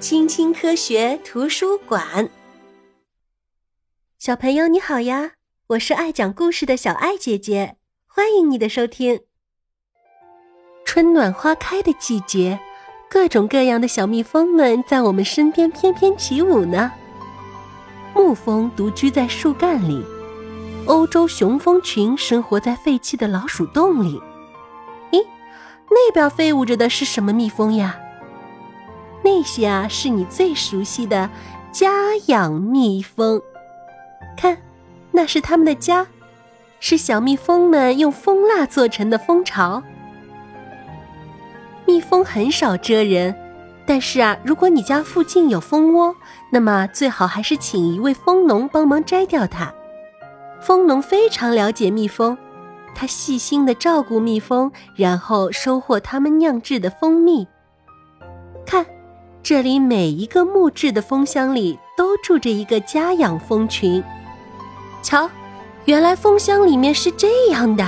青青科学图书馆，小朋友你好呀！我是爱讲故事的小爱姐姐，欢迎你的收听。春暖花开的季节，各种各样的小蜜蜂们在我们身边翩翩起舞呢。牧蜂独居在树干里，欧洲雄蜂群生活在废弃的老鼠洞里。咦，那边飞舞着的是什么蜜蜂呀？那些啊，是你最熟悉的家养蜜蜂。看，那是他们的家，是小蜜蜂们用蜂蜡做成的蜂巢。蜜蜂很少蛰人，但是啊，如果你家附近有蜂窝，那么最好还是请一位蜂农帮忙摘掉它。蜂农非常了解蜜蜂，他细心的照顾蜜蜂，然后收获他们酿制的蜂蜜。看。这里每一个木质的蜂箱里都住着一个家养蜂群。瞧，原来蜂箱里面是这样的。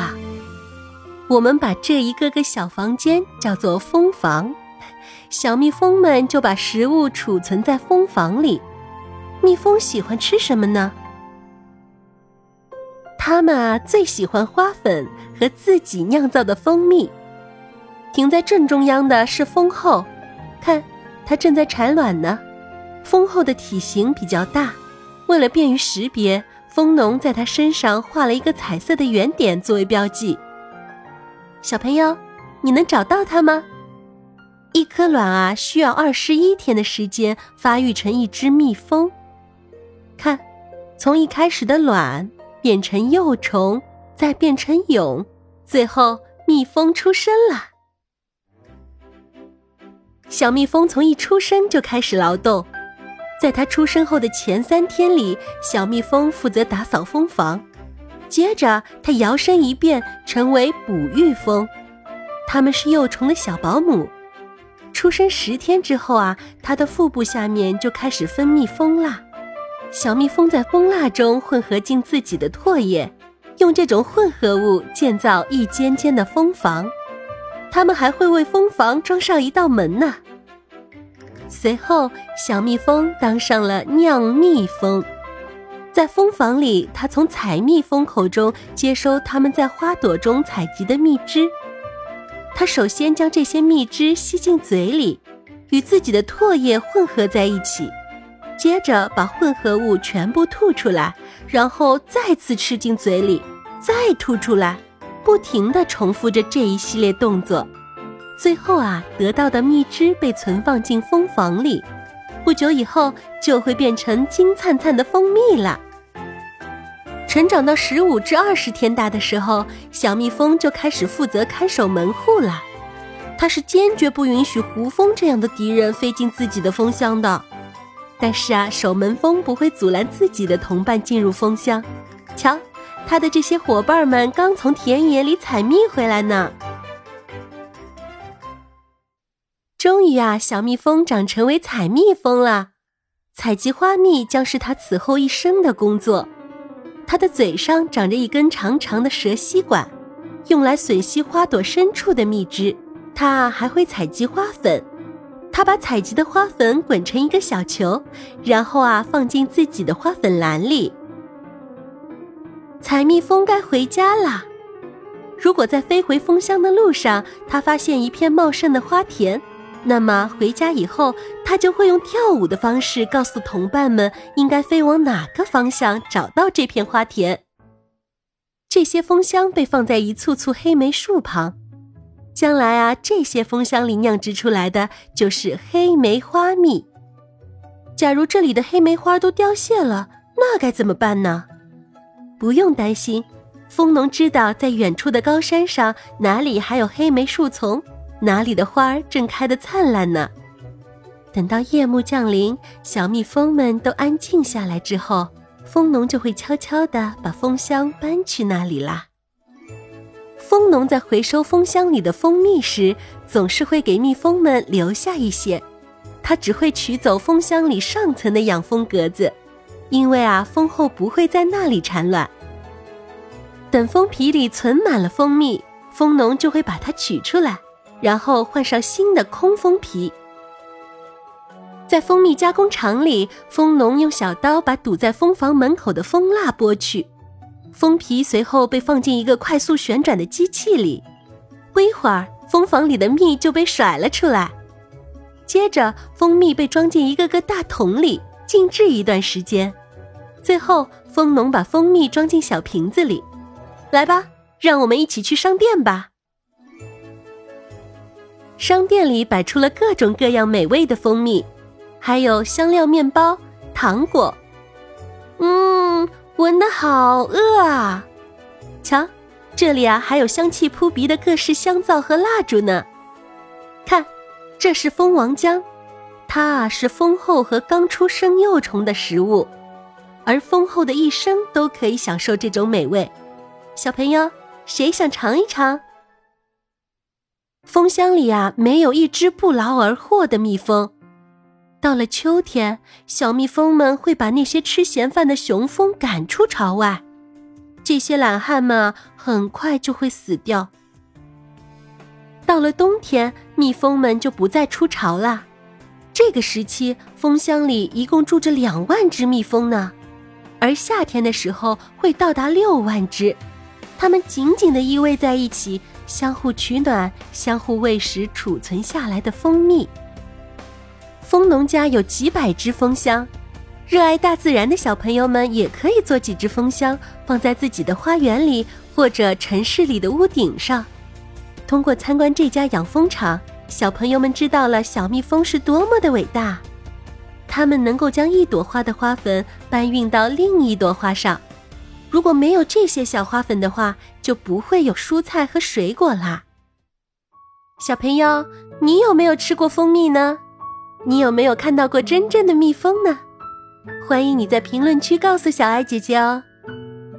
我们把这一个个小房间叫做蜂房，小蜜蜂们就把食物储存在蜂房里。蜜蜂喜欢吃什么呢？它们啊，最喜欢花粉和自己酿造的蜂蜜。停在正中央的是蜂后，看。它正在产卵呢，蜂后的体型比较大，为了便于识别，蜂农在它身上画了一个彩色的圆点作为标记。小朋友，你能找到它吗？一颗卵啊，需要二十一天的时间发育成一只蜜蜂。看，从一开始的卵变成幼虫，再变成蛹，最后蜜蜂出生了。小蜜蜂从一出生就开始劳动，在它出生后的前三天里，小蜜蜂负责打扫蜂房。接着，它摇身一变成为哺育蜂，它们是幼虫的小保姆。出生十天之后啊，它的腹部下面就开始分泌蜂蜡。小蜜蜂在蜂蜡中混合进自己的唾液，用这种混合物建造一间间的蜂房。他们还会为蜂房装上一道门呢。随后，小蜜蜂当上了酿蜜蜂，在蜂房里，它从采蜜蜂口中接收它们在花朵中采集的蜜汁。它首先将这些蜜汁吸进嘴里，与自己的唾液混合在一起，接着把混合物全部吐出来，然后再次吃进嘴里，再吐出来。不停地重复着这一系列动作，最后啊，得到的蜜汁被存放进蜂房里，不久以后就会变成金灿灿的蜂蜜了。成长到十五至二十天大的时候，小蜜蜂就开始负责看守门户了。它是坚决不允许胡蜂这样的敌人飞进自己的蜂箱的。但是啊，守门蜂不会阻拦自己的同伴进入蜂箱。瞧。他的这些伙伴们刚从田野里采蜜回来呢。终于啊，小蜜蜂长成为采蜜蜂了。采集花蜜将是它此后一生的工作。它的嘴上长着一根长长的蛇吸管，用来吮吸花朵深处的蜜汁。它还会采集花粉。它把采集的花粉滚成一个小球，然后啊，放进自己的花粉篮里。采蜜蜂该回家了。如果在飞回蜂箱的路上，它发现一片茂盛的花田，那么回家以后，它就会用跳舞的方式告诉同伴们应该飞往哪个方向找到这片花田。这些蜂箱被放在一簇簇黑莓树旁，将来啊，这些蜂箱里酿制出来的就是黑莓花蜜。假如这里的黑莓花都凋谢了，那该怎么办呢？不用担心，蜂农知道在远处的高山上哪里还有黑莓树丛，哪里的花儿正开得灿烂呢。等到夜幕降临，小蜜蜂们都安静下来之后，蜂农就会悄悄地把蜂箱搬去那里啦。蜂农在回收蜂箱里的蜂蜜时，总是会给蜜蜂们留下一些，他只会取走蜂箱里上层的养蜂格子。因为啊，蜂后不会在那里产卵。等蜂皮里存满了蜂蜜，蜂农就会把它取出来，然后换上新的空蜂皮。在蜂蜜加工厂里，蜂农用小刀把堵在蜂房门口的蜂蜡剥去，蜂皮随后被放进一个快速旋转的机器里。不一会儿，蜂房里的蜜就被甩了出来。接着，蜂蜜被装进一个个大桶里，静置一段时间。最后，蜂农把蜂蜜装进小瓶子里。来吧，让我们一起去商店吧。商店里摆出了各种各样美味的蜂蜜，还有香料面包、糖果。嗯，闻的好饿啊！瞧，这里啊还有香气扑鼻的各式香皂和蜡烛呢。看，这是蜂王浆，它啊是蜂后和刚出生幼虫的食物。而丰厚的一生都可以享受这种美味，小朋友，谁想尝一尝？蜂箱里啊，没有一只不劳而获的蜜蜂。到了秋天，小蜜蜂们会把那些吃闲饭的雄蜂赶出巢外，这些懒汉们，很快就会死掉。到了冬天，蜜蜂们就不再出巢了。这个时期，蜂箱里一共住着两万只蜜蜂呢。而夏天的时候会到达六万只，它们紧紧地依偎在一起，相互取暖，相互喂食储存下来的蜂蜜。蜂农家有几百只蜂箱，热爱大自然的小朋友们也可以做几只蜂箱，放在自己的花园里或者城市里的屋顶上。通过参观这家养蜂场，小朋友们知道了小蜜蜂是多么的伟大。它们能够将一朵花的花粉搬运到另一朵花上。如果没有这些小花粉的话，就不会有蔬菜和水果啦。小朋友，你有没有吃过蜂蜜呢？你有没有看到过真正的蜜蜂呢？欢迎你在评论区告诉小爱姐姐哦。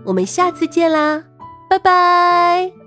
我们下次见啦，拜拜。